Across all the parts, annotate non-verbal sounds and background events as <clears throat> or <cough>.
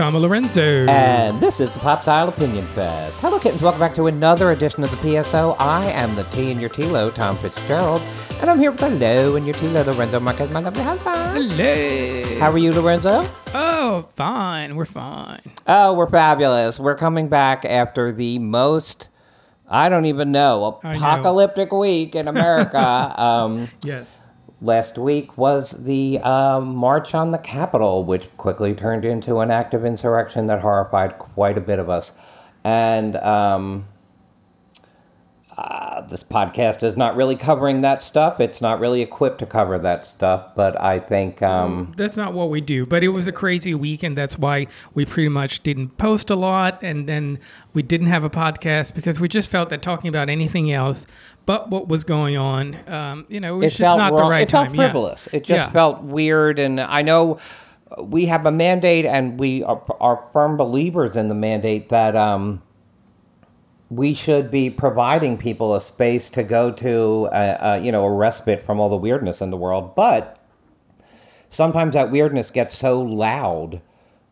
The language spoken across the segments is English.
Tom Lorenzo. And this is the Pop Style Opinion Fest. Hello, kittens. Welcome back to another edition of the PSO. I am the T in your T-Lo, Tom Fitzgerald. And I'm here with hello in your T-Lo, Lorenzo Marquez, my lovely husband. Hello. How are you, Lorenzo? Oh, fine. We're fine. Oh, we're fabulous. We're coming back after the most, I don't even know, I know. apocalyptic week in America. <laughs> um, Yes. Last week was the uh, March on the Capitol, which quickly turned into an act of insurrection that horrified quite a bit of us. And um, uh, this podcast is not really covering that stuff. It's not really equipped to cover that stuff, but I think. Um, That's not what we do, but it was a crazy week, and that's why we pretty much didn't post a lot, and then we didn't have a podcast because we just felt that talking about anything else but what was going on, um, you know, it was it just not wrong. the right it time. felt yeah. frivolous. It just Yeah. felt weird, and I know we have a mandate, and we are, are firm believers in the mandate that um, we should be providing people a space to go to, uh, uh, you know, a respite from all the weirdness in the world. But sometimes that weirdness gets so loud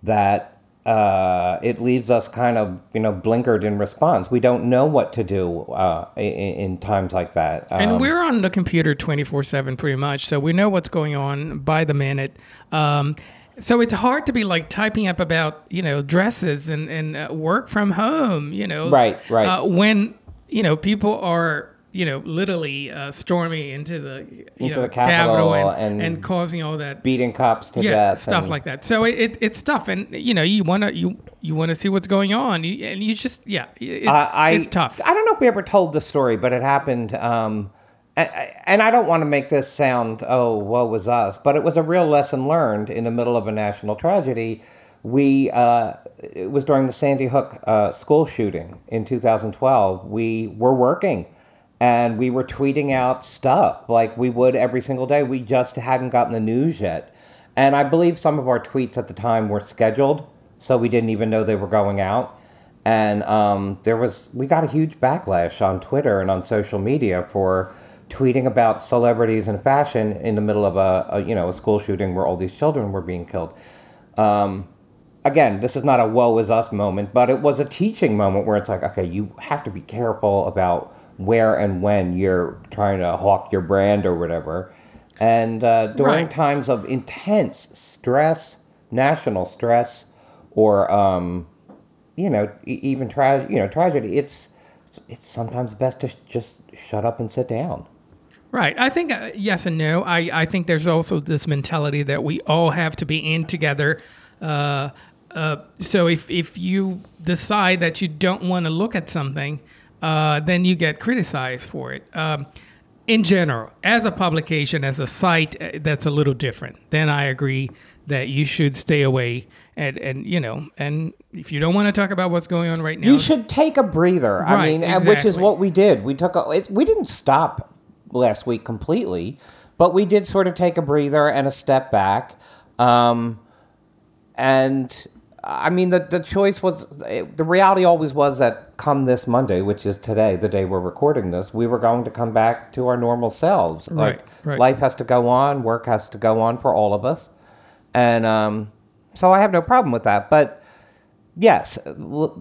that uh, it leaves us kind of, you know, blinkered in response. We don't know what to do uh, in, in times like that. And Um, we're on the computer 24 7 pretty much, so we know what's going on by the minute. Um, so it's hard to be like typing up about, you know, dresses and, and uh, work from home, you know. Right, right. Uh, when, you know, people are, you know, literally uh, storming into the, you Into know, the Capitol and, and- and causing all that beating cops to yeah, death. stuff and- like that. So it, it it's tough, and you know you wanna you you wanna see what's going on, you, and you just yeah, it, I, I, it's tough. I don't know if we ever told the story, but it happened. Um, and, I don't want to make this sound, oh, woe was us, but it was a real lesson learned in the middle of a national tragedy. We, uh, it was during the Sandy Hook uh, school shooting in 2012. We were working and we were tweeting out stuff like we would every single day. We just hadn't gotten the news yet. And I believe some of our tweets at the time were scheduled, so we didn't even know they were going out and um, there was we got a huge backlash on Twitter and on social media for tweeting about celebrities and fashion in the middle of a, a you know a school shooting where all these children were being killed. Um, again, this is not a woe is us moment, but it was a teaching moment where it's like, okay, you have to be careful about where and when you're trying to hawk your brand or whatever. And uh, during Right. times of intense stress, national stress, or um, you know, even tra- you know, tragedy, it's it's sometimes best to sh- just shut up and sit down. Right. I think uh, yes and no. I, I think there's also this mentality that we all have to be in together. Uh, uh, so if if you decide that you don't want to look at something, uh, then you get criticized for it. Um, in general, as a publication, as a site, uh, that's a little different. Then I agree that you should stay away. And, and you know, and if you don't want to talk about what's going on right now, You should take a breather. I mean, and which is what we did. We took a, it, we didn't stop last week completely, but we did sort of take a breather and a step back. Um, and I mean, the the choice was the reality always was that come this Monday, which is today, the day we're recording this, we were going to come back to our normal selves. Right, like right. life has to go on, work has to go on for all of us, and um, so I have no problem with that. But yes,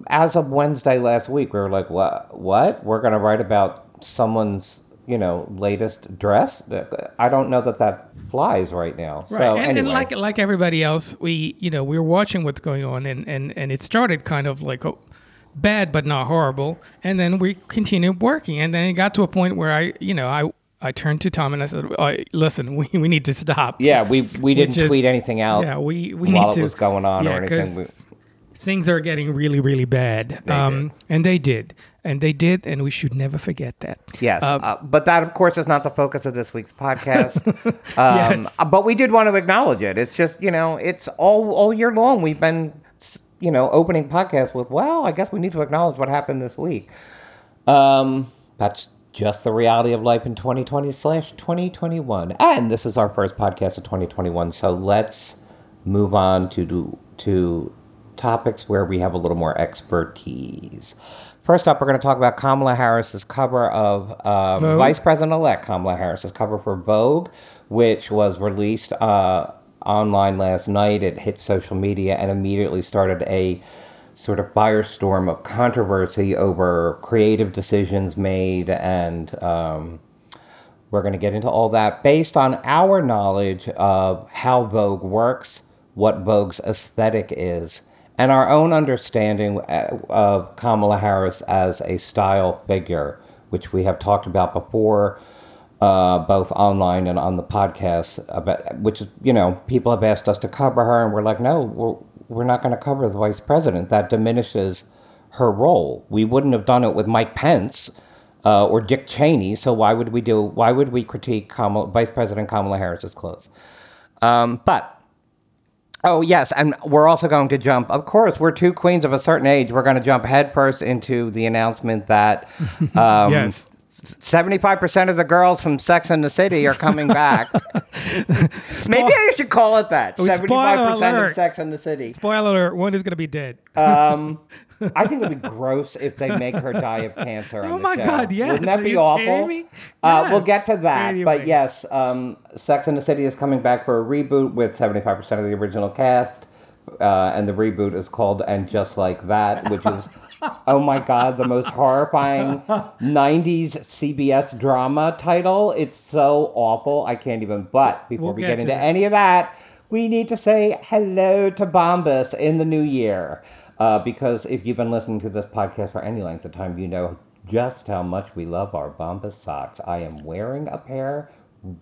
as of Wednesday last week, we were like, what? What? We're going to write about someone's, you know, latest dress? I don't know that that flies right now. Right. So and, anyway, and like like everybody else, we you know we were watching what's going on, and and and it started kind of like oh, bad but not horrible, and then we continued working, and then it got to a point where I you know I I turned to Tom and I said, oh, "Listen, <laughs> we, we need to stop." yeah, we we didn't Which is- tweet anything out. Yeah, we we while need it to was going on or yeah, anything. 'cause Things are getting really, really bad, um, and they did, and they did, and we should never forget that. Yes, Uh, uh, but that, of course, is not the focus of this week's podcast. <laughs> um, Yes. uh, But we did want to acknowledge it. It's just, you know, it's all all year long. We've been, you know, opening podcasts with, well, I guess we need to acknowledge what happened this week. Um, that's just the reality of life in 2020 slash 2021. And this is our first podcast of 2021. So let's move on to do, to topics where we have a little more expertise. First up, we're going to talk about Kamala Harris's cover of uh, Vice President elect Kamala Harris's cover for Vogue, which was released uh, online last night. It hit social media and immediately started a sort of firestorm of controversy over creative decisions made and. Um, we're going to get into all that based on our knowledge of how Vogue works, what Vogue's aesthetic is, and our own understanding uh, of Kamala Harris as a style figure, which we have talked about before, uh, both online and on the podcast. About which you know people have asked us to cover her, and we're like, no, we're we're not going to cover the vice president. That diminishes her role. We wouldn't have done it with Mike Pence uh, or Dick Cheney. So why would we do? Why would we critique Kamala, Vice President Kamala Harris's clothes? Um, but oh yes, and we're also going to jump. Of course, we're two queens of a certain age. We're going to jump headfirst into the announcement that <laughs> um, yes. 75% of the girls from Sex and the City are coming back. <laughs> Maybe I should call it that. Oh, spoiler 75% alert. of Sex and the City. Spoiler alert: one is going to be dead. Um, <laughs> I think it would be gross if they make her die of cancer. On Oh the my show. God, yes. Wouldn't that Are be awful? me? Uh, we'll get to that. Anyway. But yes, um, Sex and the City is coming back for a reboot with 75% of the original cast. Uh, and the reboot is called And Just Like That, which is, <laughs> oh my God, the most horrifying 90s CBS drama title. It's so awful. I can't even. But before We'll we get get into that. any of that, we need to say hello to Bombas in the new year. Uh, because if you've been listening to this podcast for any length of time, you know just how much we love our Bombas socks. I am wearing a pair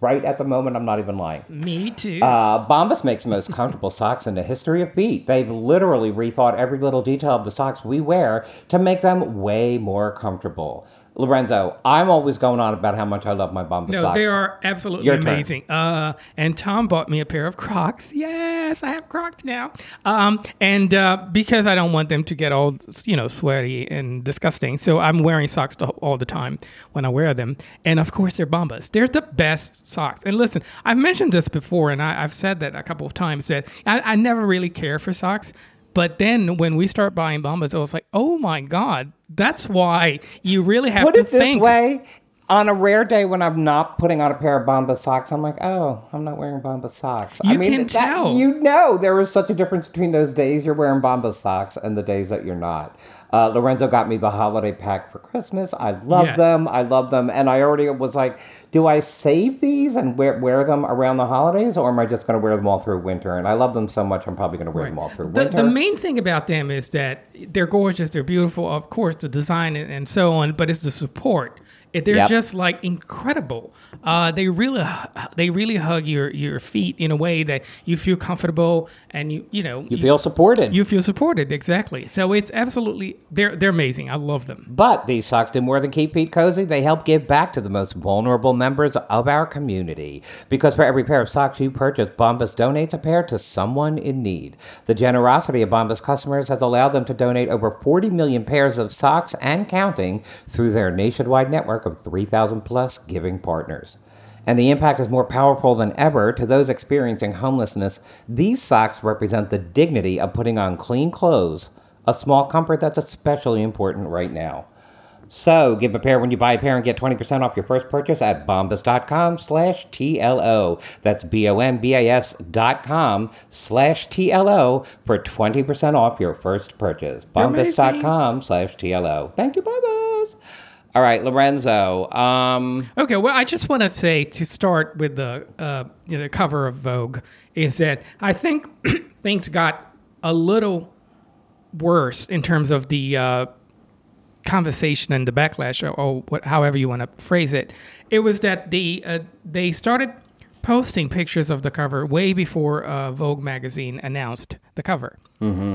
right at the moment. I'm not even lying. Me too. Uh, Bombas makes the most comfortable socks in the history of feet. They've literally rethought every little detail of the socks we wear to make them way more comfortable. Lorenzo, I'm always going on about how much I love my Bombas no, socks. they are absolutely Your amazing. Uh, and Tom bought me a pair of Crocs. Yes, I have Crocs now. Um, and uh, because I don't want them to get all you know sweaty and disgusting, so I'm wearing socks to, all the time when I wear them. And of course, they're Bombas. They're the best socks. And listen, I've mentioned this before, and I, I've said that a couple of times that I, I never really care for socks. But then when we start buying Bombas, I was like, oh my god, that's why you really have Put to it this think. way. On a rare day when I'm not putting on a pair of Bombas socks, I'm like, oh, I'm not wearing Bombas socks. I You mean, can that- tell. You know, there is such a difference between those days you're wearing Bombas socks and the days that you're not. Uh, Lorenzo got me the holiday pack for Christmas. I love Yes. them. I love them. And I already was like, do I save these and wear, wear them around the holidays or am I just going to wear them all through winter? And I love them so much, I'm probably going to wear them all through The, winter. the main thing about them is that they're gorgeous, they're beautiful, of course, the design and, and so on, but it's the support. They're Yep. just like incredible. Uh, they really, they really hug your, your feet in a way that you feel comfortable and you, you know, you feel supported. you feel supported. Exactly. So it's absolutely, they're, they're amazing. I love them. But these socks do more than keep feet cozy. They help give back to the most vulnerable members of our community. Because for every pair of socks you purchase, Bombas donates a pair to someone in need. The generosity of Bombas customers has allowed them to donate over 40 million pairs of socks and counting through their nationwide network of 3,000 plus giving partners. And the impact is more powerful than ever to those experiencing homelessness. These socks represent the dignity of putting on clean clothes, a small comfort that's especially important right now. So, give a pair when you buy a pair and get 20% off your first purchase at bombas.com slash TLO. That's B-O-M-B-A-S dot com slash TLO for 20% off your first purchase. Bombas.com slash TLO. Thank you, Bombas. All right, Lorenzo. Um, Okay, well, I just want to say to start with the uh, you know, cover of Vogue is that I think <clears throat> things got a little worse in terms of the uh, conversation and the backlash, or, or what, however you want to phrase it. It was that the uh, they started posting pictures of the cover way before uh, Vogue magazine announced the cover.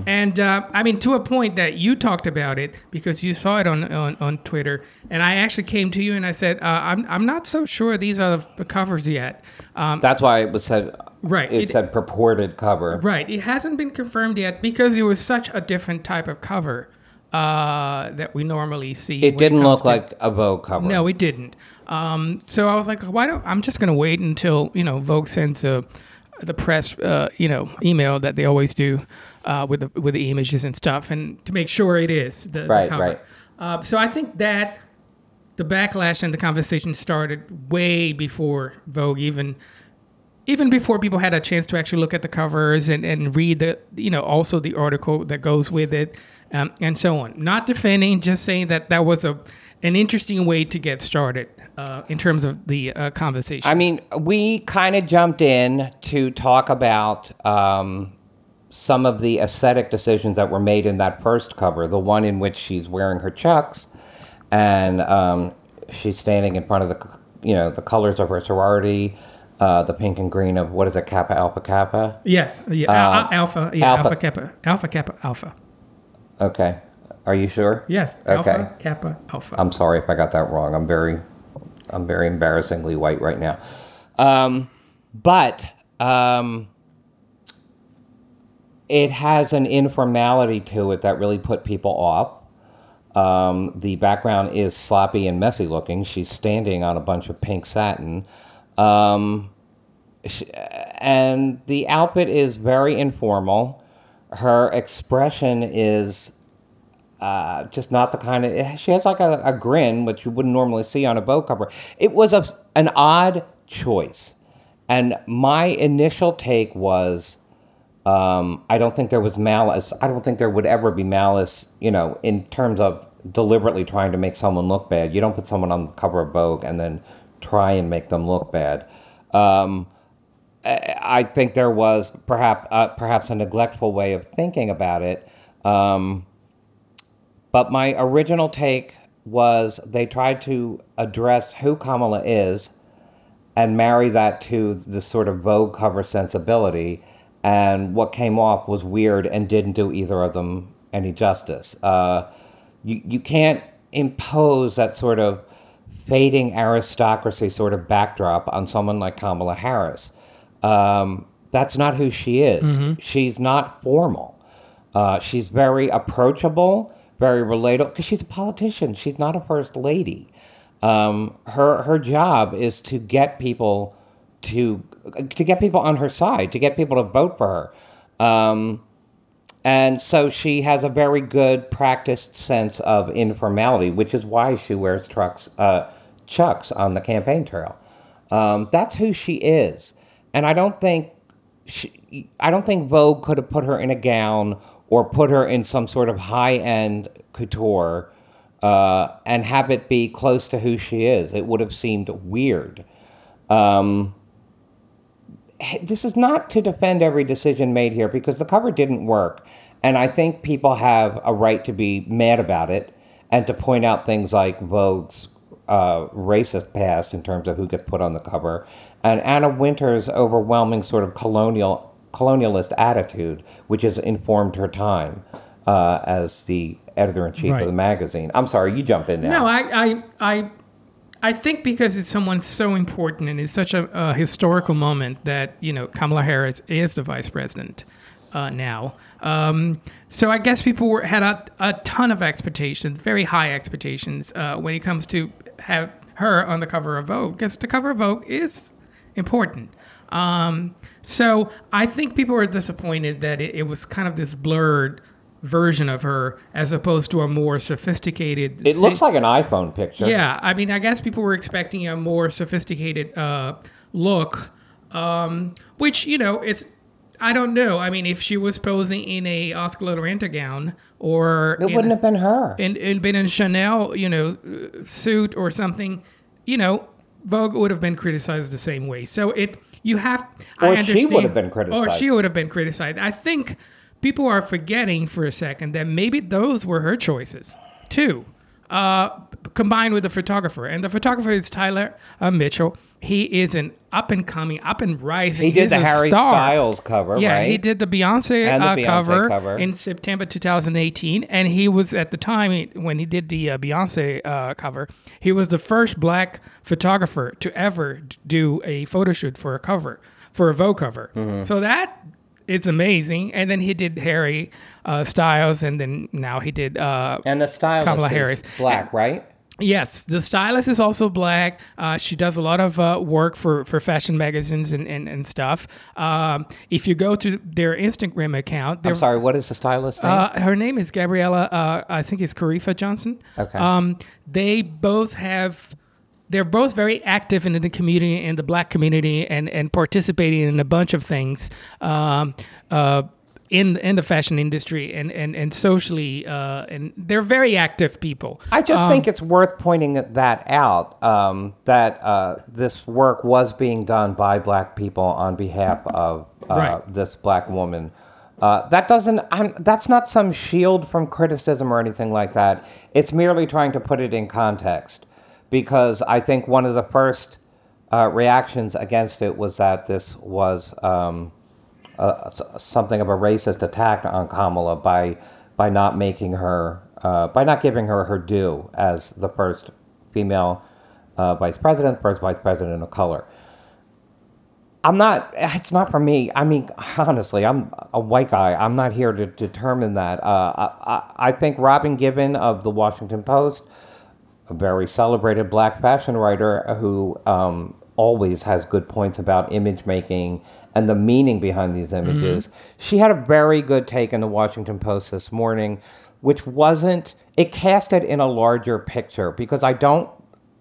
And uh, I mean, to a point that you talked about it because you saw it on, on, on Twitter, and I actually came to you and I said, uh, "I'm I'm not so sure these are the covers yet." Um, that's why it was said, Right, It's it- said purported cover. Right. It hasn't been confirmed yet because it was such a different type of cover uh, that we normally see. It didn't comes look to- like a Vogue cover. No, it didn't. Um, so I was like, why don't I'm just going to wait until you know Vogue sends a, the press uh, you know email that they always do uh, with the with the images and stuff, and to make sure it is the, the Right, cover. right. Uh, so I think that the backlash and the conversation started way before Vogue even even before people had a chance to actually look at the covers and, and read the, you know, also the article that goes with it, um, and so on. Not defending, just saying that that was a an interesting way to get started uh, in terms of the uh, conversation. I mean, we kind of jumped in to talk about um, some of the aesthetic decisions that were made in that first cover, the one in which she's wearing her chucks and um, she's standing in front of the, you know, the colors of her sorority. Uh, the pink and green of what is it, Kappa Alpha Kappa? yes, yeah, Uh, alpha, yeah, alpha. alpha. kappa, alpha kappa, alpha. Okay, are you sure? Yes, Okay. alpha kappa, alpha. I'm sorry if I got that wrong. I'm very, I'm very embarrassingly white right now. Um, but um, it has an informality to it that really put people off. Um, the background is sloppy and messy looking. She's standing on a bunch of pink satin. Um, and the outfit is very informal. Her expression is uh, just not the kind of. She has like a, a grin, which you wouldn't normally see on a Vogue cover. It was a, an odd choice. And my initial take was um, I don't think there was malice. I don't think there would ever be malice, you know, in terms of deliberately trying to make someone look bad. You don't put someone on the cover of Vogue and then try and make them look bad. Um, I think there was perhaps uh, perhaps a neglectful way of thinking about it. Um, but my original take was they tried to address who Kamala is and marry that to the sort of Vogue cover sensibility. And what came off was weird and didn't do either of them any justice. Uh, you, you can't impose that sort of fading aristocracy sort of backdrop on someone like Kamala Harris. Um, that's not who she is. She's not formal. Uh, she's very approachable, very relatable, because she's a politician. She's not a first lady. Um, her her job is to get people to to get people on her side, to get people to vote for her. Um, and so she has a very good practiced sense of informality, which is why she wears trucks, uh, chucks on the campaign trail. Um, that's who she is, and I don't think she, I don't think Vogue could have put her in a gown or put her in some sort of high end couture uh, and have it be close to who she is. It would have seemed weird. Um, this is not to defend every decision made here because the cover didn't work. And I think people have a right to be mad about it and to point out things like Vogue's uh, racist past in terms of who gets put on the cover and Anna Wintour's overwhelming sort of colonial colonialist attitude, which has informed her time uh, as the editor in chief Right. of the magazine. I'm sorry, you jump in now. No, I, I, I, I think because it's someone so important and it's such a, a historical moment that you know Kamala Harris is the vice president uh, now. Um, so I guess people were, had a, a ton of expectations, very high expectations uh, when it comes to have her on the cover of Vogue, because the cover of Vogue is important. Um, so I think people were disappointed that it, it was kind of this blurred version of her as opposed to a more sophisticated. it looks like an iPhone picture. Yeah, I mean, I guess people were expecting a more sophisticated uh, look, um, which you know, it's. I don't know. I mean, if she was posing in a Oscar de la Renta gown or It wouldn't have been her. and, and been in Chanel, you know, uh, suit or something, you know, Vogue would have been criticized the same way. So it, you have, I Or she understand, would have been criticized, Or she would have been criticized. I think people are forgetting for a second that maybe those were her choices too. Uh, combined with the photographer, and the photographer is Tyler uh, Mitchell. He is an up and coming, up and rising. He did He's the Harry star. Styles cover, Yeah, right? he did the Beyonce, And the uh, Beyonce cover, cover. in September 2018, and he was at the time when he did the uh, Beyonce uh, cover. He was the first black photographer to ever do a photo shoot for a cover for a Vogue cover. Mm-hmm. So that it's amazing. And then he did Harry uh, Styles, and then now he did. Uh, And the stylist Kamala is Harris. black, right? Yes, the stylist is also black. Uh, she does a lot of uh, work for, for fashion magazines and, and, and stuff. Um, if you go to their Instagram account, I'm sorry, what is the stylist name? uh, her name is Gabriella. Uh, I think it's Karefa Johnson. Okay. Um, they both have they're both very active in the community, in the black community, and and participating in a bunch of things. Um, uh, in in the fashion industry and and and socially, uh, and they're very active people. I just think it's worth pointing that out um, that uh, this work was being done by black people on behalf of uh, Right. this black woman. Uh, that doesn't. I'm, that's not some shield from criticism or anything like that. It's merely trying to put it in context, because I think one of the first uh, reactions against it was that this was. Um, something of a racist attack on Kamala by by not making her uh, by not giving her her due as the first female uh, vice president, first vice president of color. I'm not. It's not for me. I mean, honestly, I'm a white guy. I'm not here to determine that. Uh, I, I, I think Robin Givhan of the Washington Post, a very celebrated black fashion writer who um, always has good points about image making and the meaning behind these images. She had a very good take in the Washington Post this morning, which wasn't. It cast it in a larger picture because I don't.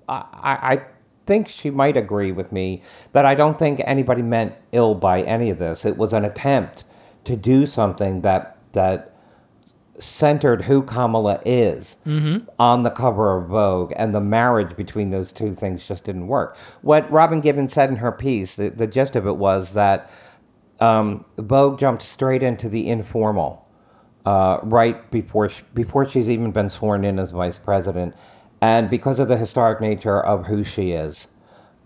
I, I I think she might agree with me that I don't think anybody meant ill by any of this. It was an attempt to do something that that centered who Kamala is on the cover of Vogue, and the marriage between those two things just didn't work. What Robin Gibbons said in her piece, the, the gist of it was that um, Vogue jumped straight into the informal uh, right before sh before she's even been sworn in as vice president, and because of the historic nature of who she is.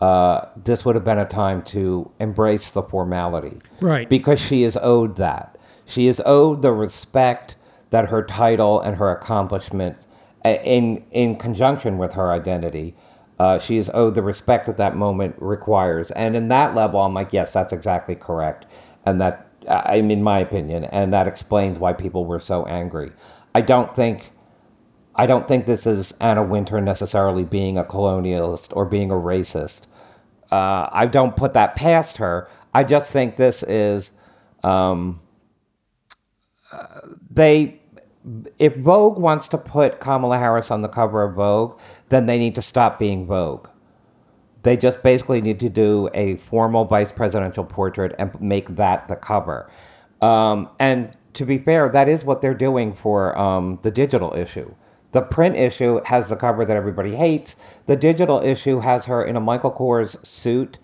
Uh, this would have been a time to embrace the formality Right. because she is owed that. She is owed the respect that her title and her accomplishment, in in conjunction with her identity, uh, she is owed the respect that that moment requires. And in that level, I'm like, yes, that's exactly correct, and that I mean, my opinion, and that explains why people were so angry. I don't think. I don't think this is Anna Wintour necessarily being a colonialist or being a racist. Uh, I don't put that past her. I just think this is um, uh, they. If Vogue wants to put Kamala Harris on the cover of Vogue, then they need to stop being Vogue. They just basically need to do a formal vice presidential portrait and make that the cover. Um, and to be fair, that is what they're doing for um, the digital issue. The print issue has the cover that everybody hates. The digital issue has her in a Michael Kors suit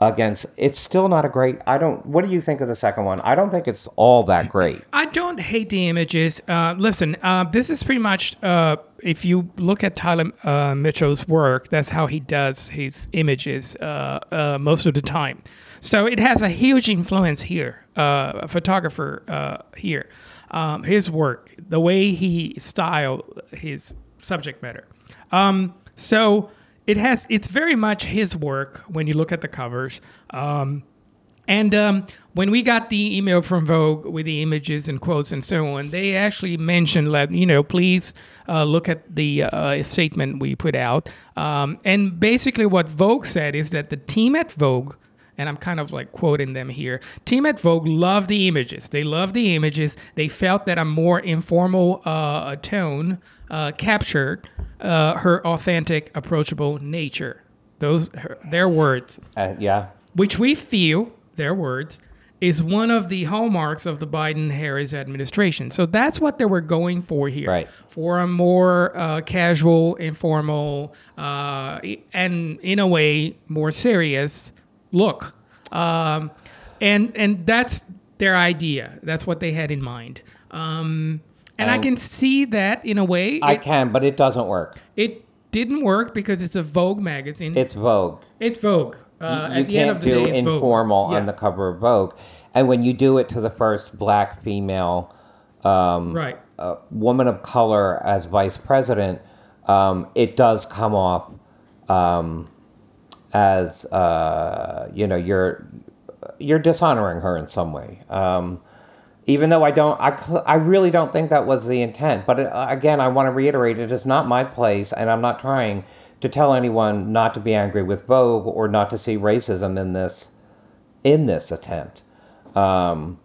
against. It's still not a great. I don't. What do you think of the second one? I don't think it's all that great. I don't hate the images. Uh, listen, uh, this is pretty much. Uh, if you look at Tyler uh, Mitchell's work, that's how he does his images uh, uh, most of the time. So it has a huge influence here. Uh, a photographer uh, here, um, his work, the way he styled his subject matter. Um, so it has. It's very much his work when you look at the covers. Um, and um, when we got the email from Vogue with the images and quotes and so on, they actually mentioned that, you know, please uh, look at the uh, statement we put out. Um, and basically, what Vogue said is that the team at Vogue, and I'm kind of like quoting them here, team at Vogue loved the images. They loved the images. They felt that a more informal uh, tone uh, captured uh, her authentic, approachable nature. Those her, their words Uh, yeah. which we feel, their words, is one of the hallmarks of the Biden Harris administration. So that's what they were going for here. Right. For a more uh, casual, informal, uh, and in a way, more serious look. Um, and, and that's their idea. That's what they had in mind. Um, and I can see that in a way. I It, can, but it doesn't work. it didn't work because it's a Vogue magazine. It's Vogue. it's Vogue. Uh, you at the end can't of the do day, it's Vogue. informal Yeah. on the cover of Vogue. And when you do it to the first black female um, Right. uh, woman of color as vice president, um, it does come off um, as uh, you know you're you're dishonoring her in some way. Um, even though I don't, I, I really don't think that was the intent. But uh, again, I want to reiterate, it is not my place, and I'm not trying to tell anyone not to be angry with Vogue or not to see racism in this in this attempt. Um,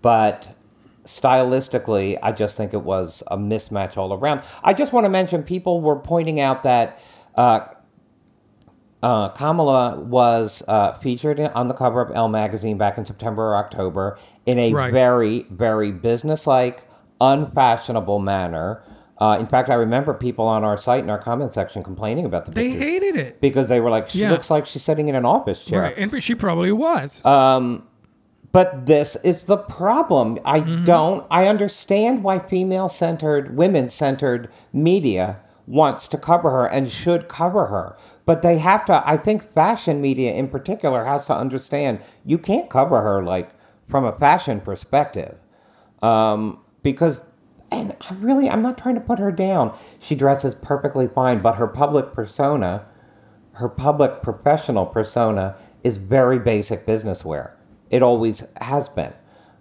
but stylistically, I just think it was a mismatch all around. I just want to mention people were pointing out that uh, uh, Kamala was uh, featured in- on the cover of Elle magazine back in September or October in a Right. very, very businesslike, unfashionable manner. Uh, in fact, I remember people on our site in our comment section complaining about the They hated it. because they were like, "She Yeah. looks like she's sitting in an office chair." Right. And she probably was. But this is the problem. I don't, I understand why female centered, women centered media wants to cover her and should cover her. But they have to, I think fashion media in particular has to understand you can't cover her like from a fashion perspective. Um, because, and I really, I'm not trying to put her down. She dresses perfectly fine, but her public persona, her public professional persona is very basic business wear. It always has been.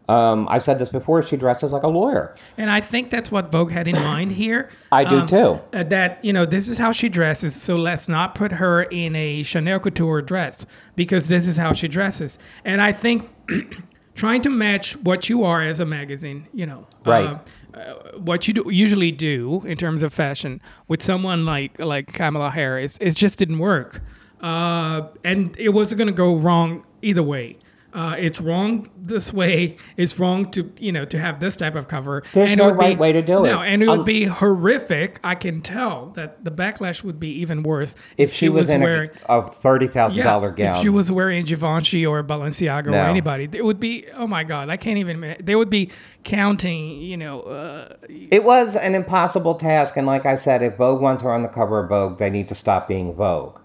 Um, I've said this before. She dresses like a lawyer. And I think that's what Vogue had in <coughs> mind here. I do Um, too. uh, that you know, this is how she dresses, so let's not put her in a Chanel couture dress because this is how she dresses. And I think <clears throat> trying to match what you are as a magazine, you know, Right. uh, uh, what you do, usually do in terms of fashion with someone like like Kamala Harris, it just didn't work, uh, and it wasn't going to go wrong either way. Uh, it's wrong this way. It's wrong to you know to have this type of cover. There's and no would be- right way to do it. No, and it would Um, be horrific. I can tell that the backlash would be even worse If she, was, in wearing. a, a thirty thousand yeah, dollar gown, if she was wearing Givenchy or Balenciaga or anybody, it would be oh my god, I can't even. They would be counting, you know, uh, It was an impossible task, and like I said, if Vogue wants her on the cover of Vogue, they need to stop being Vogue.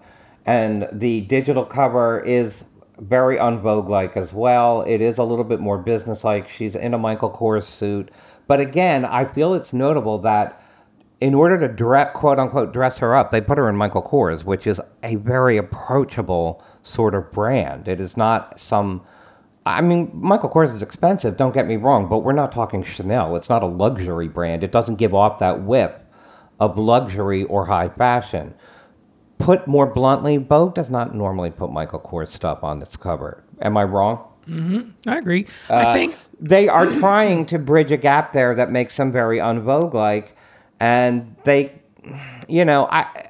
And the digital cover is very unvogue like as well. It is a little bit more business like. She's in a Michael Kors suit. But again, I feel it's notable that in order to direct, quote unquote, dress her up, they put her in Michael Kors, which is a very approachable sort of brand. It is not some. I mean, Michael Kors is expensive, don't get me wrong, but we're not talking Chanel. It's not a luxury brand. It doesn't give off that whip of luxury or high fashion. Put more bluntly, Vogue does not normally put Michael Kors stuff on its cover. Am I wrong? I agree. Uh, I think they are trying to bridge a gap there that makes them very unvogue like and they you know i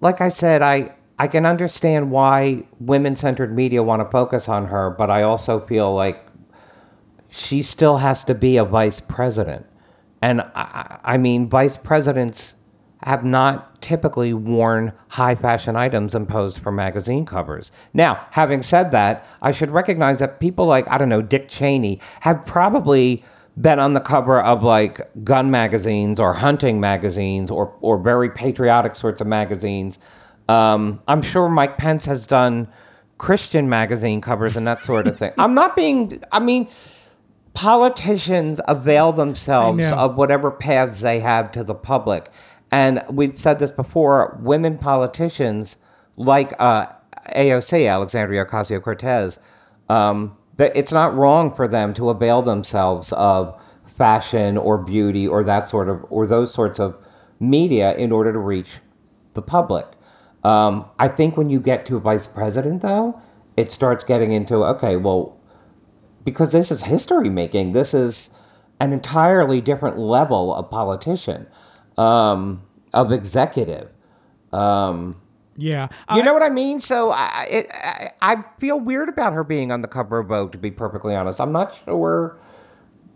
like i said i i can understand why women-centered media want to focus on her but i also feel like she still has to be a vice president and I I mean vice presidents have not typically worn high fashion items imposed for magazine covers. Now, having said that, I should recognize that people like, I don't know, Dick Cheney have probably been on the cover of like gun magazines or hunting magazines or, or very patriotic sorts of magazines. Um, I'm sure Mike Pence has done Christian magazine covers and that sort of thing. <laughs> I'm not being, I mean, politicians avail themselves of whatever paths they have to the public. And we've said this before women politicians like uh, AOC, Alexandria Ocasio Cortez, um, that it's not wrong for them to avail themselves of fashion or beauty or that sort of, or those sorts of media in order to reach the public. Um, I think when you get to a vice president, though, it starts getting into okay, well, because this is history making. This is an entirely different level of politician, um, of executive. Um, yeah. you I- know what I mean? So I, it, I I feel weird about her being on the cover of Vogue. To be perfectly honest, I'm not sure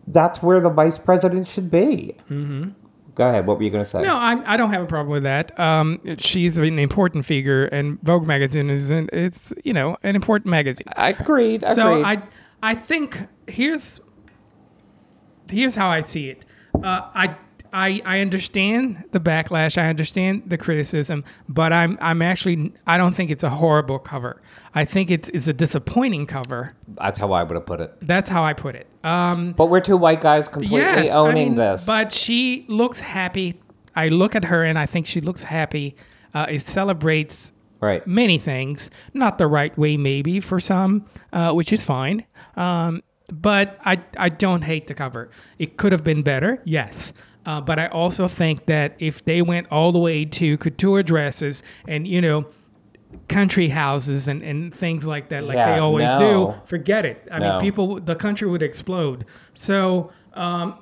that's where the vice president should be. Mm-hmm. Go ahead. What were you going to say? No, I, I don't have a problem with that. Um, she's an important figure, and Vogue magazine is an, it's you know an important magazine. I agreed. agreed. So I I think here's here's how I see it. Uh, I. I, I understand the backlash. I understand the criticism, but I'm I'm actually I don't think it's a horrible cover. I think it's it's a disappointing cover. that's how I would have put it. That's how I put it. Um, But we're two white guys completely yes, I owning mean, this. But she looks happy. I look at her and I think she looks happy. Uh, it celebrates right. many things, not the right way, maybe for some, uh, which is fine. Um, but I, I don't hate the cover. It could have been better, yes. Uh, but I also think that if they went all the way to couture dresses and, you know, country houses and, and things like that, like Yeah, they always no. do, forget it. I No. mean, people, the country would explode. So, um,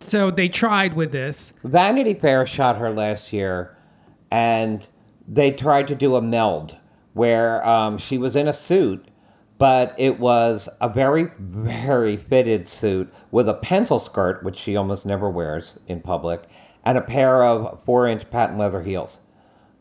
so they tried with this. Vanity Fair shot her last year, and they tried to do a meld where um, she was in a suit, but it was a very, very fitted suit with a pencil skirt, which she almost never wears in public, and a pair of four inch patent leather heels,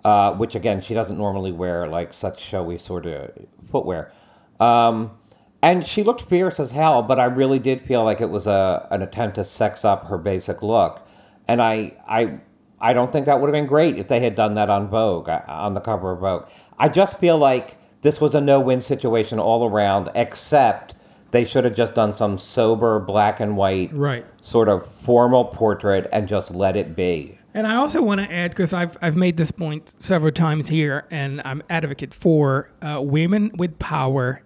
uh, which again, she doesn't normally wear like such showy sort of footwear. Um, and she looked fierce as hell, but I really did feel like it was a an attempt to sex up her basic look. And I I I don't think that would have been great if they had done that on Vogue, uh, on the cover of Vogue. I just feel like this was a no-win situation all around, except they should have just done some sober black and white Right. sort of formal portrait and just let it be. And I also want to add because I've I've made this point several times here, and I'm advocate for uh, women with power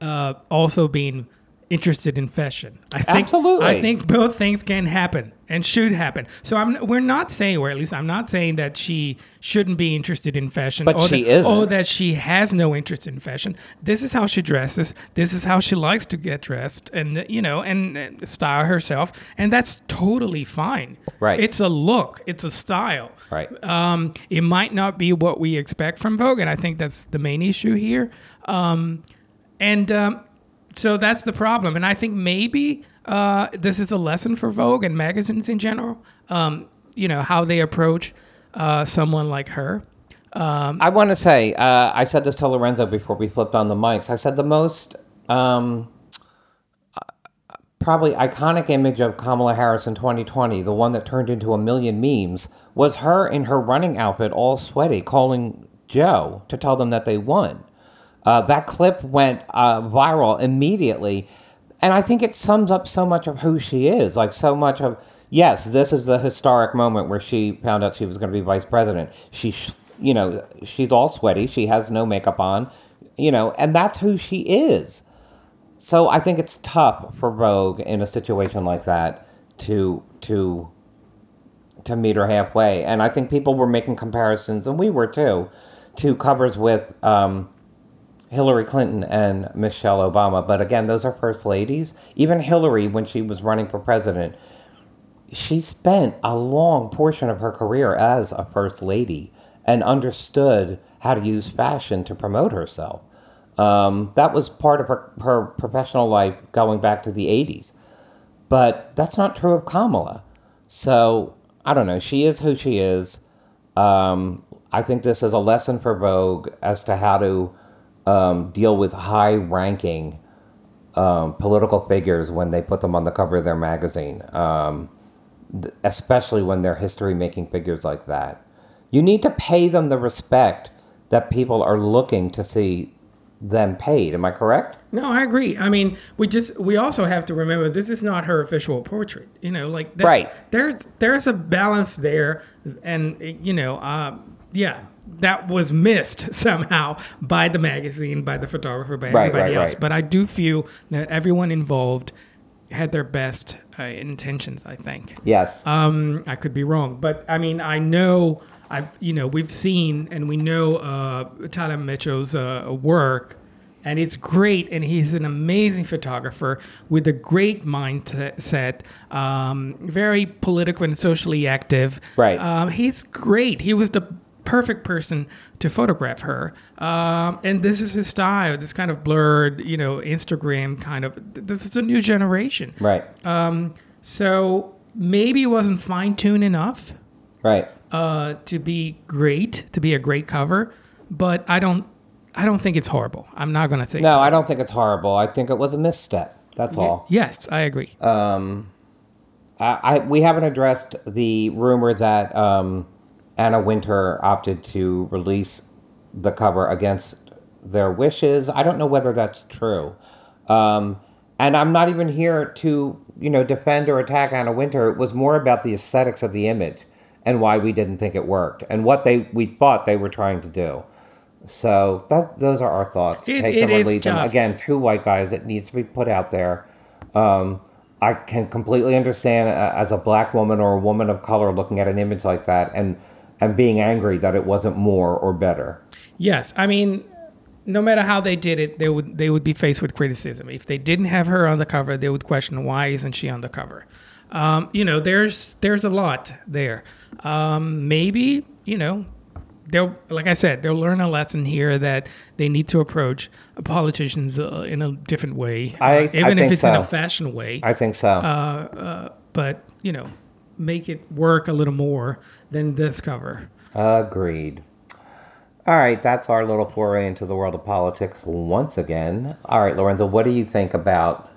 uh, also being interested in fashion. I think, Absolutely. I think both things can happen and should happen. So I'm we're not saying, or at least I'm not saying that she shouldn't be interested in fashion, But or she that, isn't. or that she has no interest in fashion. This is how she dresses. This is how she likes to get dressed, and you know, and, and style herself, and that's totally fine. Right. It's a look. It's a style. Right. Um, it might not be what we expect from Vogue, and I think that's the main issue here. Um, and um, so that's the problem. And I think maybe uh, this is a lesson for Vogue and magazines in general. Um, you know how they approach uh, someone like her. I want to say, uh, I said this to Lorenzo before we flipped on the mics. I said the most um, probably iconic image of Kamala Harris in 2020, the one that turned into a million memes, was her in her running outfit, all sweaty, calling Joe to tell them that they won. Uh, that clip went uh, viral immediately. And I think it sums up so much of who she is. Like, so much of, yes, this is the historic moment where she found out she was going to be vice president. She, you know, she's all sweaty. She has no makeup on, you know, and that's who she is. So I think it's tough for Vogue in a situation like that to, to, to meet her halfway. And I think people were making comparisons, and we were too, to covers with, um, Hillary Clinton and Michelle Obama. But again, those are first ladies. Even Hillary, when she was running for president, she spent a long portion of her career as a first lady and understood how to use fashion to promote herself. Um, that was part of her, her professional life going back to the 80s. But that's not true of Kamala. So I don't know. She is who she is. Um, I think this is a lesson for Vogue as to how to um, deal with high ranking um, political figures when they put them on the cover of their magazine, um, th- especially when they're history making figures like that. You need to pay them the respect that people are looking to see them paid. Am I correct? No, I agree. I mean, we just we also have to remember this is not her official portrait. You know, like there- Right. There's there's a balance there, and you know, uh, yeah, that was missed <laughs> somehow by the magazine, by the photographer, by Right, everybody right, else. right. But I do feel that everyone involved had their best uh, intentions. I think. Yes. Um, I could be wrong, but I mean, I know I've you know we've seen and we know uh, Tyler Mitchell's uh, work, and it's great, and he's an amazing photographer with a great mindset, um, very political and socially active. Right. Um, he's great. He was the perfect person to photograph her. Um, and this is his style. This kind of blurred, you know, Instagram kind of. This is a new generation. right. Um, so maybe it wasn't fine tuned enough right. uh, to be great, to be a great cover, but I don't, I don't think it's horrible. I'm not gonna say No, so. I don't think it's horrible. I think it was a misstep. That's all. Yes, I agree. Um, I, I we haven't addressed the rumor that um, Anna Wintour opted to release the cover against their wishes. I don't know whether that's true, um, and I'm not even here to you know defend or attack Anna Wintour. It was more about the aesthetics of the image and why we didn't think it worked and what they we thought they were trying to do. So that those are our thoughts. It- Take it them or is leave them. tough. Again, two white guys. It needs to be put out there. Um, I can completely understand uh, as a black woman or a woman of color looking at an image like that and and being angry that it wasn't more or better. Yes, I mean, no matter how they did it, they would they would be faced with criticism. If they didn't have her on the cover, they would question why isn't she on the cover. Um, you know, there's there's a lot there. Um, maybe you know, they'll, like I said, they'll learn a lesson here that they need to approach politicians uh, in a different way, I- uh, I even if think it's in a fashion way. I think so. Uh, but you know, make it work a little more than this cover. Agreed. All right, that's our little foray into the world of politics once again. All right, Lorenzo, what do you think about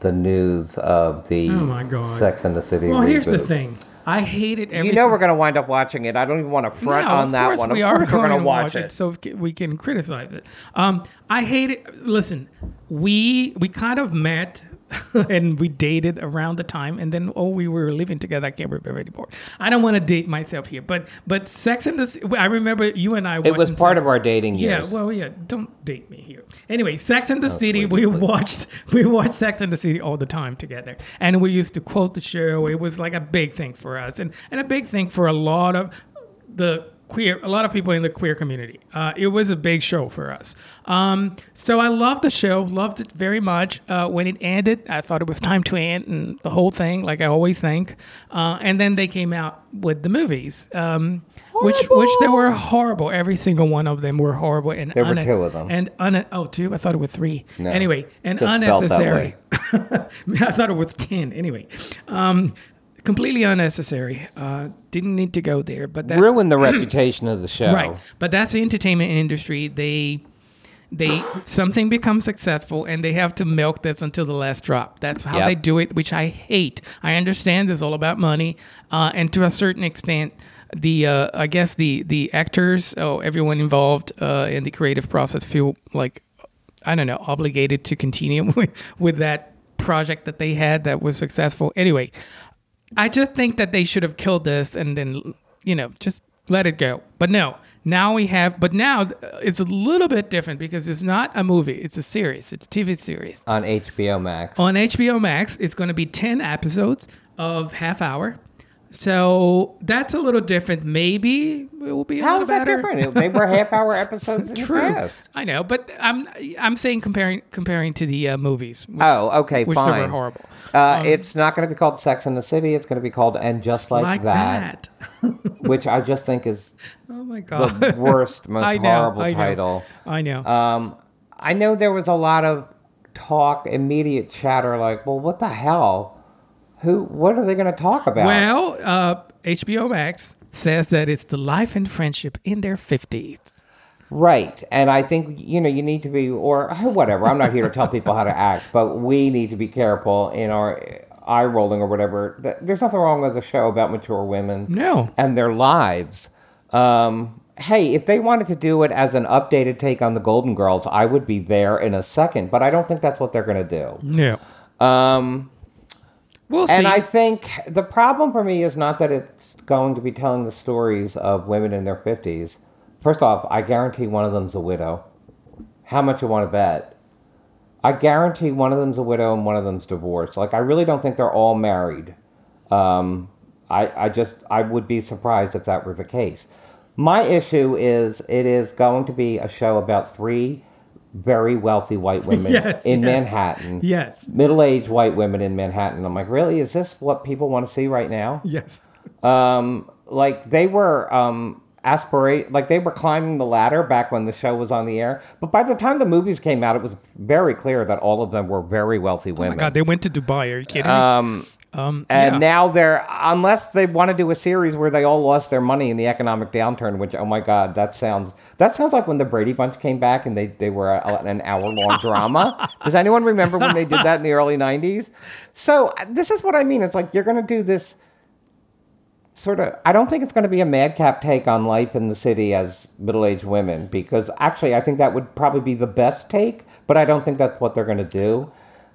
the news of the Oh my God. Sex and the City Well, here's the thing. I hated everything. You know we're going to wind up watching it. I don't even want to front No, on that one. We of are course we're going to to watch it, it. so we can criticize it. Um, I hate it. Listen, we we kind of met <laughs> and we dated around the time, and then oh, we were living together. I can't remember anymore. I don't want to date myself here, but but Sex and the I remember you and I. It was part of our dating years yeah, well, yeah. Don't date me here. Anyway, Sex and the oh, City. We watched <laughs> we watched Sex and the City all the time together, and we used to quote the show. It was like a big thing for us, and and a big thing for a lot of the queer, a lot of people in the queer community. Uh, it was a big show for us. Um, so I loved the show, loved it very much. Uh, when it ended, I thought it was time to end and the whole thing, like I always think. Uh, and then they came out with the movies, um, which which they were horrible. Every single one of them were horrible. And There were two of them. And un- oh, two? I thought it was three. No, anyway, and just spelled that unnecessary. <laughs> I thought it was ten. Anyway, um, completely unnecessary. Uh, didn't need to go there. But that's Ruin the reputation of the <clears throat> show. Right. But that's the entertainment industry. They they something becomes successful and they have to milk this until the last drop. That's how Yep. they do it, which I hate. I understand it's all about money, uh, and to a certain extent, the uh, I guess the the actors, oh, everyone involved uh, in the creative process feel like I don't know obligated to continue <laughs> with, with that project that they had that was successful. Anyway, I just think that they should have killed this and then, you know, just let it go. But no, now we have, but now uh, it's a little bit different because it's not a movie, it's a series, it's a TV series. On HBO Max. On HBO Max, it's going to be 10 episodes of half hour. So that's a little different. Maybe it will be a How is that better. different? They were half hour episodes in True, the past. I know, but I'm I'm saying comparing comparing to the uh, movies, which, Oh, okay, which fine. were horrible. Uh, it's not going to be called Sex in the City. It's going to be called And Just Like, Like that, that. <laughs> which I just think is Oh my god. the <laughs> worst, most I know, horrible I know. title. I know. Um, I know there was a lot of talk, immediate chatter, like, well, what the hell? Who? What are they going to talk about? Well, uh, HBO Max says that it's the life and friendship in their 50s. Right. And I think, you know, you need to be, or whatever. I'm not here to tell people how to <laughs> act, but we need to be careful in our eye rolling or whatever. There's nothing wrong with a show about mature women No. and their lives. Um, hey, if they wanted to do it as an updated take on the Golden Girls, I would be there in a second, but I don't think that's what they're going to do. No. Um, We'll see. and I think the problem for me is not that it's going to be telling the stories of women in their 50s. First off, I guarantee one of them's a widow. How much you want to bet? I guarantee one of them's a widow and one of them's divorced. Like, I really don't think they're all married. Um, I, I just, I would be surprised if that were the case. My issue is it is going to be a show about three very wealthy white women <laughs> Yes, in yes. Manhattan yes. middle-aged white women in Manhattan. I'm like, really? Is this what people want to see right now? Yes. Um, like they were um, aspirate, like they were climbing the ladder back when the show was on the air. But by the time the movies came out, it was very clear that all of them were very wealthy women. Oh my God, they went to Dubai. Are you kidding me? Um, Um, and yeah. now they're unless they want to do a series where they all lost their money in the economic downturn. Which oh my god, that sounds that sounds like when the Brady Bunch came back and they they were a, an hour long drama. <laughs> Does anyone remember when they did that in the early '90s? So uh, this is what I mean. It's like you're going to do this sort of. I don't think it's going to be a madcap take on life in the city as middle aged women because actually I think that would probably be the best take. But I don't think that's what they're going to do.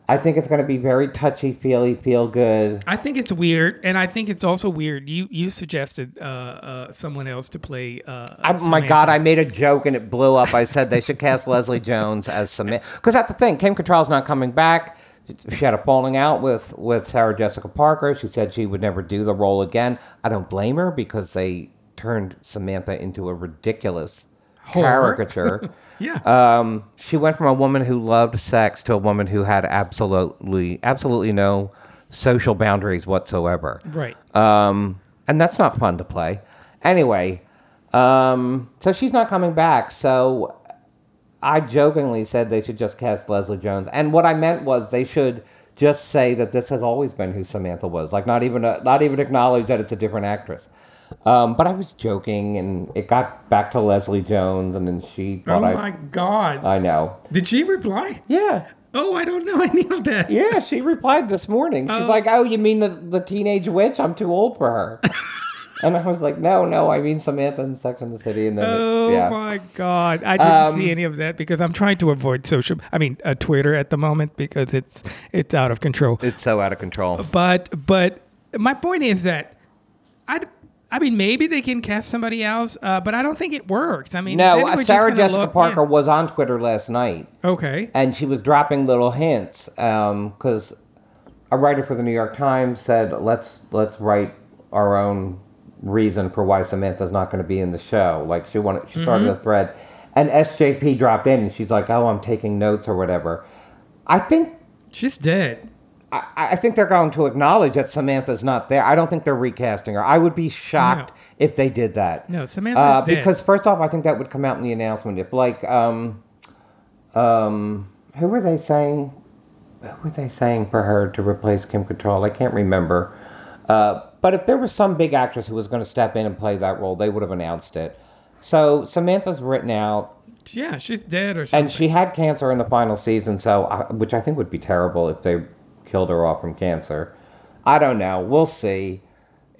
I think it's going to be very touchy feely, feel good. I think it's weird, and I think it's also weird. You you suggested uh, uh, someone else to play. Uh, I, my God, I made a joke and it blew up. I said they should cast Leslie Jones as Samantha. Because that's the thing. Kim Cattrall's not coming back. She had a falling out with, with Sarah Jessica Parker. She said she would never do the role again. I don't blame her because they turned Samantha into a ridiculous Horror. caricature. <laughs> Yeah. um, she went from a woman who loved sex to a woman who had absolutely, absolutely no social boundaries whatsoever. right. Um, and that's not fun to play. Anyway, Um, so she's not coming back. So I jokingly said they should just cast Leslie Jones, and what I meant was they should just say that this has always been who Samantha was, like not even a, not even acknowledge that it's a different actress. Um, but I was joking, and it got back to Leslie Jones, and then she Oh thought I, my God! I know, Did she reply? yeah, Oh, I don't know <laughs> any of that. yeah. She replied this morning. She's Oh. like, "Oh, you mean the the teenage witch? I'm too old for her." <laughs> and I was like, "No, no, I mean Samantha and Sex and the City." And then, it- Oh yeah. my God! I didn't Um, see any of that because I'm trying to avoid social. I mean, uh, Twitter at the moment because it's it's out of control. It's so out of control. But but my point is that I. I mean, maybe they can cast somebody else, uh, but I don't think it works. I mean, No, Sarah Jessica look- Parker yeah. was on Twitter last night, Okay. and she was dropping little hints because a writer for the New York Times said, "Let's let's write our own reason for why Samantha's not going to be in the show." Like she wanted, she started Mm-hmm. a thread, and SJP dropped in, and she's like, "Oh, I'm taking notes or whatever." I think She's dead. I, I think they're going to acknowledge that Samantha's not there. I don't think they're recasting her. I would be shocked No. if they did that. No, Samantha's Uh, dead. because first off, I think that would come out in the announcement. If like, um, um, who were they saying? Who were they saying for her to replace Kim Cattrall? I can't remember. Uh, but if there was some big actress who was going to step in and play that role, they would have announced it. So Samantha's written out, yeah, she's dead or something. and she had cancer in the final season. So, uh, which I think would be terrible if they killed her off from cancer. I don't know. We'll see.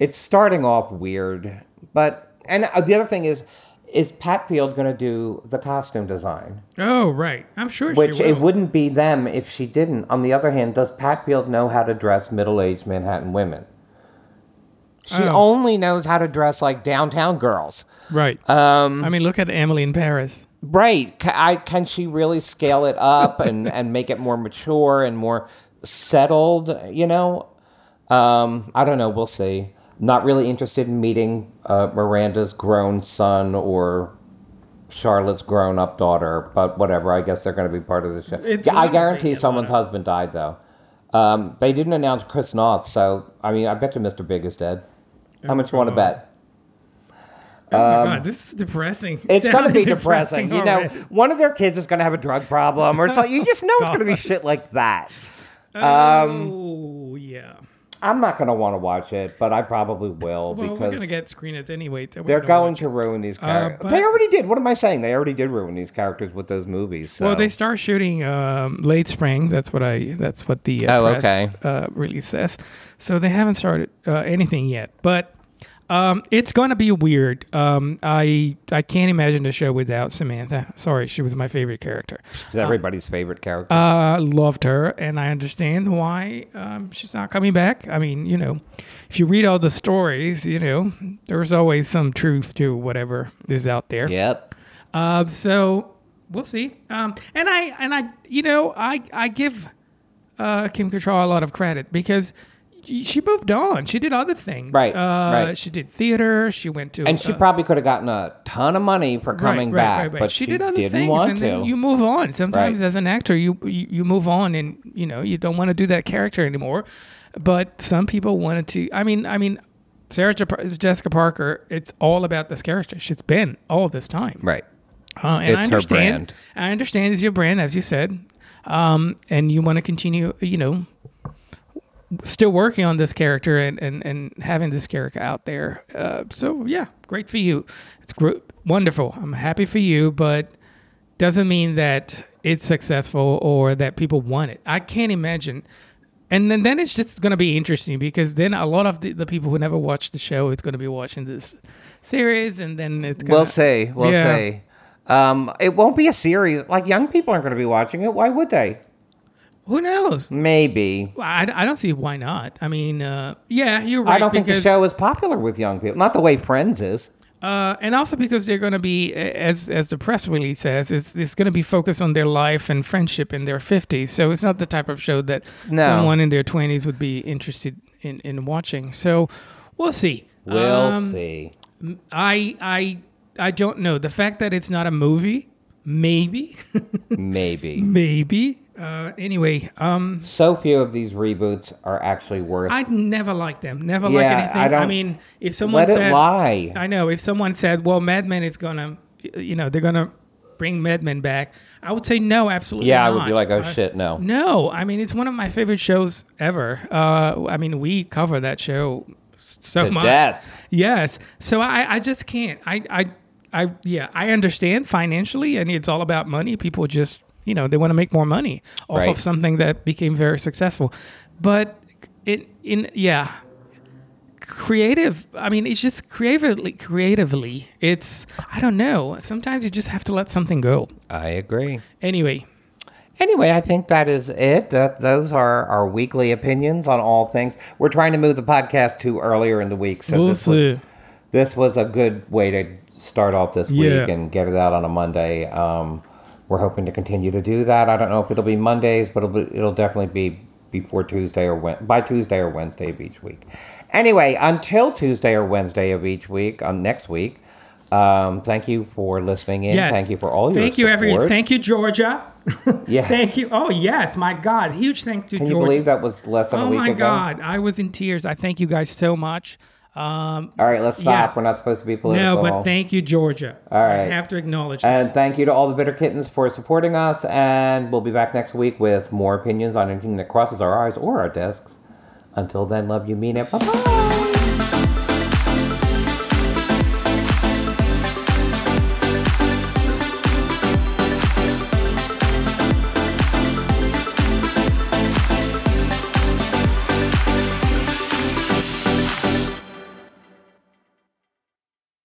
It's starting off weird, but and uh, the other thing is, is Pat Field going to do the costume design? oh, right. I'm sure Which she will. it wouldn't be them if she didn't. On the other hand, does Pat Field know how to dress middle-aged Manhattan women? She Oh. only knows how to dress like downtown girls. Right. Um, I mean, look at Emily in Paris. Right. Ca I, can she really scale it up <laughs> and, and make it more mature and more settled? You know, um, I don't know. We'll see. Not really interested in meeting uh, Miranda's grown son or Charlotte's grown up daughter, but whatever. I guess they're going to be part of the show. It's Yeah, I guarantee someone's husband died though. Um, they didn't announce Chris Noth, so I mean, I bet you Mr. Big is dead. How much you want to bet? Oh my God, this is depressing. Um, It's going to be depressing. You know, one of their kids is going to have a drug problem, or something. You just know it's going to be <laughs> shit like that. oh yeah. I'm not going to want to watch it, but I probably will Well, we're because gonna get screeners anyway. So they're going watch to ruin these Uh, characters. but- they already did. What am I saying? They already did ruin these characters with those movies. So. Well, they start shooting um, late spring. That's what I. That's what the uh, Oh, press, okay. uh, release says. So they haven't started uh, anything yet, but um, it's going to be weird. Um, I I can't imagine the show without Samantha. Sorry, she was my favorite character. It's everybody's favorite character. Uh, loved her, and I understand why um, she's not coming back. I mean, you know, if you read all the stories, you know, there's always some truth to whatever is out there. yep. Uh, so we'll see. Um, and I and I, you know, I I give uh, Kim Cattrall a lot of credit because she moved on. She did other things. Right, Uh, right. She did theater. She went to And she uh, probably could have gotten a ton of money for coming right, back, right, but she, she, did other didn't things, want and to. then you move on. Sometimes, as an actor, you, you you move on, and you know you don't want to do that character anymore. But some people wanted to. I mean, I mean, Sarah Jessica Parker. It's all about this character. She's been all this time. right. Uh, and It's I her understand. brand. I understand it's your brand, as you said, um, and you want to continue. You know, still working on this character and and, and having this character out there. Uh, so yeah, great for you. It's gr- wonderful. I'm happy for you, but doesn't mean that it's successful or that people want it. I can't imagine. And then, then it's just going to be interesting because then a lot of the, the people who never watched the show is going to be watching this series, and then it's gonna, We'll see. We'll Yeah. see. Um, it won't be a series. Like young people aren't going to be watching it. Why would they? Who knows? Maybe. Well, I, I don't see why not. I mean, uh, yeah, you're right. I don't think the because, show is popular with young people. Not the way Friends is. uh, and also because they're going to be, as as the press release says, it's it's going to be focused on their life and friendship in their fifties. So it's not the type of show that No. someone in their twenties would be interested in in watching. So we'll see. We'll Um, see. I I I don't know. The fact that it's not a movie maybe, <laughs> Maybe. maybe. Uh, anyway, um, so few of these reboots are actually worth. I never like them. Never Yeah, anything. I don't- I mean, if someone Let it said, lie. I know if someone said, "Well, Mad Men is gonna," you know, they're gonna bring Mad Men back, I would say no, absolutely. yeah, I would be like, oh Uh, shit, no. No, I mean it's one of my favorite shows ever. Uh, I mean we cover that show so To much. death. Yes. So I, I just can't. I, I, I, yeah, I understand financially, and it's all about money. People just, you know, they want to make more money off Right. of something that became very successful. But it, in, yeah, creative. I mean, it's just creatively, creatively. It's, I don't know. Sometimes you just have to let something go. I agree. Anyway, Anyway, I think that is it. That those are our weekly opinions on all things. We're trying to move the podcast to earlier in the week, so we'll this was this was a good way to start off this week and get it out on a Monday. Um, we're hoping to continue to do that. I don't know if it'll be Mondays, but it'll, be, it'll definitely be before Tuesday or by Tuesday or Wednesday of each week. Anyway, until Tuesday or Wednesday of each week, um, next week. Um, thank you for listening in. Yes. Thank you for all your Thank you, support. everyone. Thank you, Georgia. <laughs> Yeah. Thank you. Oh yes, my God, huge thank you, Can you Georgia. believe that was less than a week ago? Oh my? God, I was in tears. I thank you guys so much. Um, All right, let's stop. Yes. We're not supposed to be political. no, but thank you, Georgia. All right. I have to acknowledge that. And thank you to all the bitter kittens for supporting us. And we'll be back next week with more opinions on anything that crosses our eyes or our desks. Until then, love you, mean it. Bye bye.